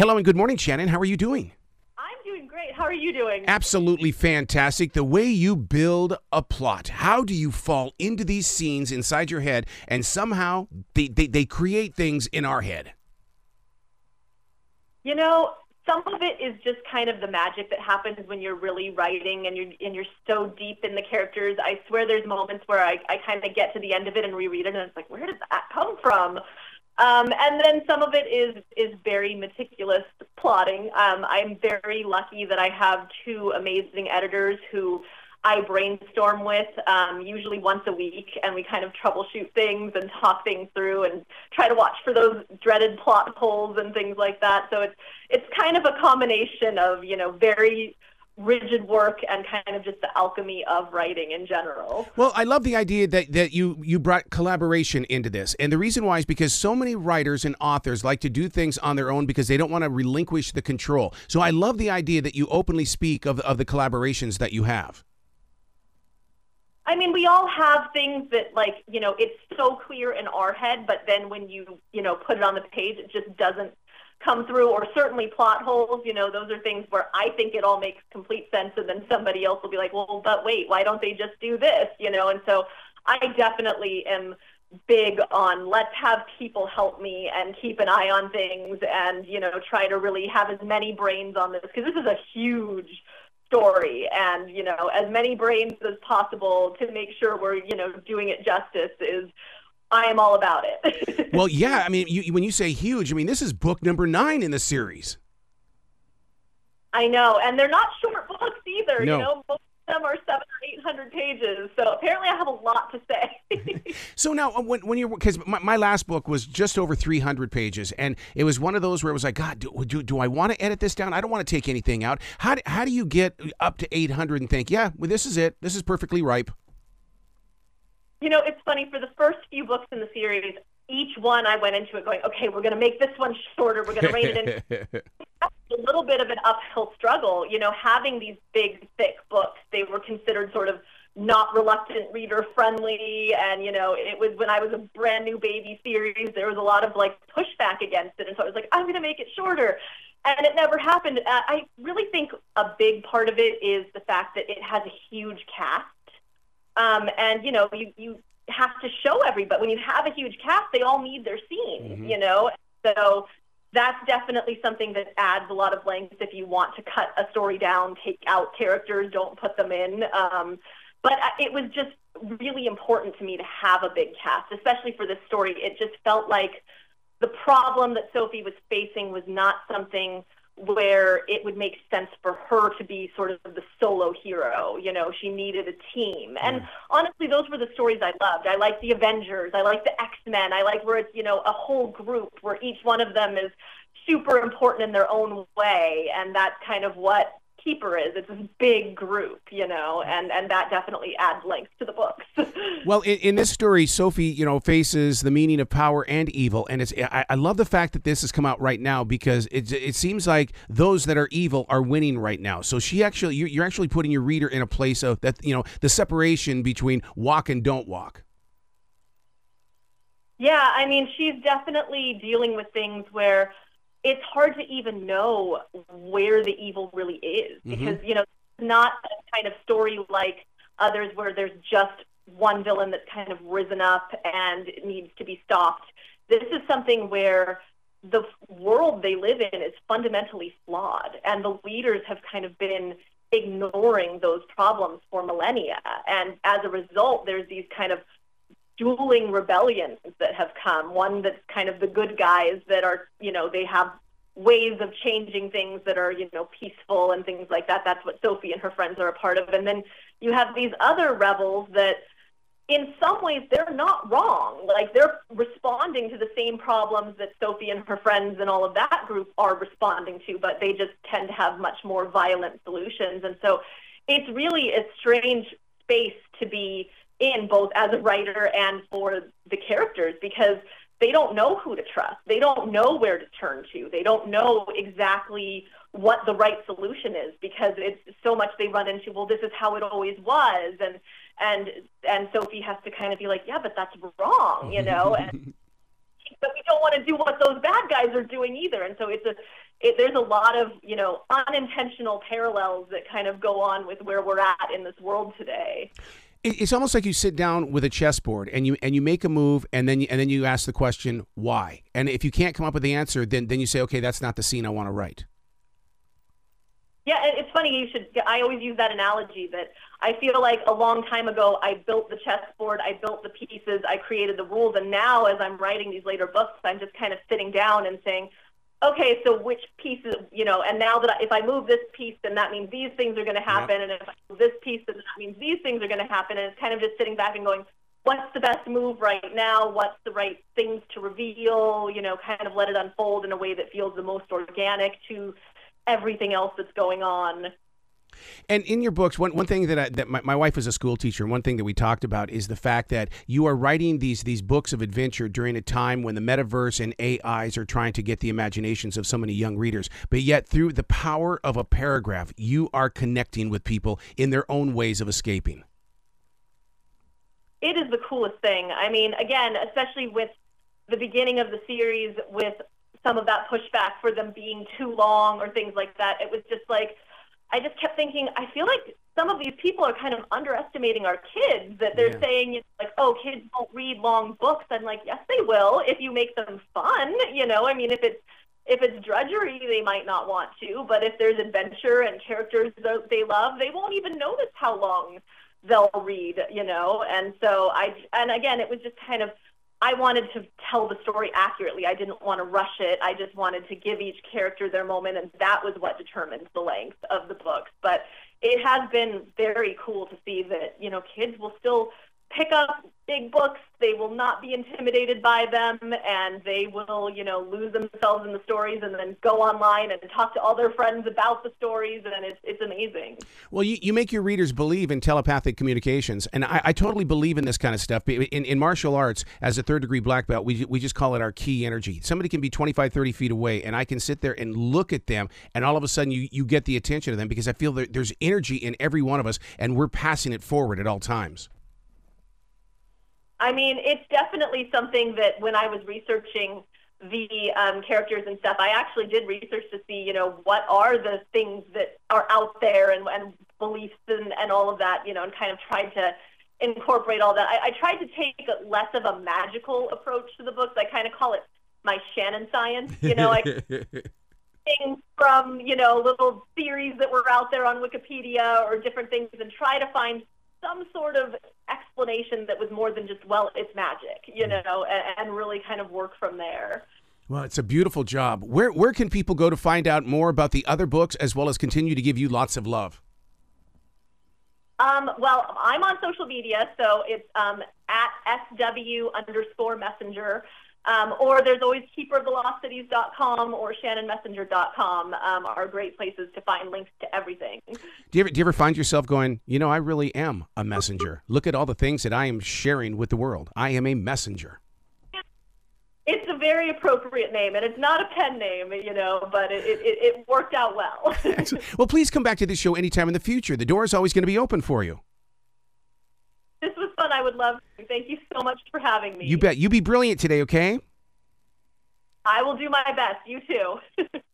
Hello and good morning, Shannon. How are you doing? I'm doing great. How are you doing? Absolutely fantastic. The way you build a plot. How do you fall into these scenes inside your head and somehow they, they, they create things in our head? You know, some of it is just kind of the magic that happens when you're really writing and you're and you're so deep in the characters. I swear there's moments where I, I kind of get to the end of it and reread it and it's like, where did that come from? Um, and then some of it is is very meticulous plotting. Um, I'm very lucky that I have two amazing editors who I brainstorm with um, usually once a week, and we kind of troubleshoot things and talk things through and try to watch for those dreaded plot holes and things like that. So it's it's kind of a combination of you know very rigid work and kind of just the alchemy of writing in general. Well, I love the idea that, that you you brought collaboration into this. And the reason why is because so many writers and authors like to do things on their own because they don't want to relinquish the control. So I love the idea that you openly speak of of the collaborations that you have. I mean, we all have things that, like, you know, it's so clear in our head, but then when you, you know, put it on the page, it just doesn't come through. Or certainly plot holes, you know, those are things where I think it all makes complete sense, and then somebody else will be like, well, but wait, why don't they just do this, you know? And so I definitely am big on let's have people help me and keep an eye on things and you know try to really have as many brains on this because this is a huge story and you know as many brains as possible to make sure we're you know doing it justice is I am all about it. well, yeah, I mean, you, when you say huge, I mean this is book number nine in the series. I know, and they're not short books either. No. You know, most of them are seven or eight hundred pages. So apparently, I have a lot to say. so now, uh, when, when you're because my, my last book was just over three hundred pages, and it was one of those where it was like, God, do, do, do I want to edit this down? I don't want to take anything out. How do, how do you get up to eight hundred and think, yeah, well, this is it. This is perfectly ripe. You know, it's funny. For the first few books in the series, each one I went into it going, okay, we're going to make this one shorter. We're going to rein it in. a little bit of an uphill struggle. You know, having these big, thick books, they were considered sort of not reluctant reader friendly. And, you know, it was when I was a brand new baby series, there was a lot of like pushback against it. And so I was like, I'm going to make it shorter. And it never happened. Uh, I really think a big part of it is the fact that it has a huge cast. Um, and, you know, you, you have to show everybody. When you have a huge cast, they all need their scenes, Mhm. you know? So that's definitely something that adds a lot of length if you want to cut a story down, take out characters, don't put them in. Um, but it was just really important to me to have a big cast, especially for this story. It just felt like the problem that Sophie was facing was not something where it would make sense for her to be sort of the solo hero. You know, she needed a team. And mm. honestly, those were the stories I loved. I like the Avengers. I like the X-Men. I like where it's, you know, a whole group where each one of them is super important in their own way. And that's kind of what Keeper is. It's this big group, you know, and, and that definitely adds length to the books. Well, in, in this story, Sophie, you know, faces the meaning of power and evil, and it's. I, I love the fact that this has come out right now because it it seems like those that are evil are winning right now. So she actually, you're, you're actually putting your reader in a place of that, you know, the separation between walk and don't walk. Yeah, I mean, she's definitely dealing with things where it's hard to even know where the evil really is Mhm. because, you know, it's not a kind of story like others where there's just one villain that's kind of risen up and needs to be stopped. This is something where the world they live in is fundamentally flawed and the leaders have kind of been ignoring those problems for millennia and as a result there's these kind of dueling rebellions that have come. One that's kind of the good guys that are, you know, they have ways of changing things that are, you know, peaceful and things like that. That's what Sophie and her friends are a part of. And then you have these other rebels that in some ways they're not wrong. Like they're responding to the same problems that Sophie and her friends and all of that group are responding to, but they just tend to have much more violent solutions. And so it's really a strange space to be in both as a writer and for the characters because they don't know who to trust. They don't know where to turn to. They don't know exactly what the right solution is because it's so much they run into, well, this is how it always was. And, and, and Sophie has to kind of be like, yeah, but that's wrong, you know? And, but we don't want to do what those bad guys are doing either. And so it's a, it, there's a lot of you know unintentional parallels that kind of go on with where we're at in this world today. It's almost like you sit down with a chessboard and you and you make a move and then you, and then you ask the question why. And if you can't come up with the answer, then then you say, okay, that's not the scene I want to write. Yeah, it's funny. You should. I always use that analogy that I feel like a long time ago I built the chessboard, I built the pieces, I created the rules, and now as I'm writing these later books, I'm just kind of sitting down and saying, okay, so which pieces, you know, and now that I, if I move this piece, then that means these things are going to happen, yep. and if I move this piece, then that means these things are going to happen, and it's kind of just sitting back and going, what's the best move right now? What's the right things to reveal? You know, kind of let it unfold in a way that feels the most organic to everything else that's going on. And in your books, one, one thing that, I, that my, my wife is a school teacher, one thing that we talked about is the fact that you are writing these these books of adventure during a time when the metaverse and AIs are trying to get the imaginations of so many young readers. But yet, through the power of a paragraph, you are connecting with people in their own ways of escaping. It is the coolest thing. I mean, again, especially with the beginning of the series, with some of that pushback for them being too long or things like that. It was just like I just kept thinking, I feel like some of these people are kind of underestimating our kids. That they're yeah. saying, you know, like, oh, kids don't read long books. I'm like, yes, they will if you make them fun. You know, I mean, if it's if it's drudgery, they might not want to. But if there's adventure and characters that they love, they won't even notice how long they'll read. You know, and so I and again, it was just kind of I wanted to tell the story accurately. I didn't want to rush it. I just wanted to give each character their moment, and that was what determines the length of the books. But it has been very cool to see that you know kids will still pick up big books. They will not be intimidated by them, and they will, you know, lose themselves in the stories, and then go online and talk to all their friends about the stories, and it's it's amazing. Well, you, you make your readers believe in telepathic communications, and I, I totally believe in this kind of stuff. In, in martial arts, as a third degree black belt, we we just call it our key energy. Somebody can be 25, 30 feet away, and I can sit there and look at them, and all of a sudden you you get the attention of them because I feel that there's energy in every one of us, and we're passing it forward at all times. I mean, it's definitely something that when I was researching the um, characters and stuff, I actually did research to see, you know, what are the things that are out there and, and beliefs and, and all of that, you know, and kind of tried to incorporate all that. I, I tried to take less of a magical approach to the books. I kind of call it my Shannon science, you know, like things from, you know, little theories that were out there on Wikipedia or different things and try to find some sort of explanation that was more than just well it's magic you mm. know and, and, really kind of work from there. Well it's a beautiful job. Where where can people go to find out more about the other books as well as continue to give you lots of love? Um, well i'm on social media so it's um, at sw underscore messenger um, or there's always keepervelocities.com or shannonmessenger.com um, are great places to find links to everything. Do you, ever, do you ever find yourself going, you know, I really am a messenger. Look at all the things that I am sharing with the world. I am a messenger. It's a very appropriate name, and it's not a pen name, you know, but it, it, it worked out well. well, please come back to this show anytime in the future. The door is always going to be open for you. I would love to. Thank you so much for having me. You bet. You be brilliant today, okay? I will do my best. You too.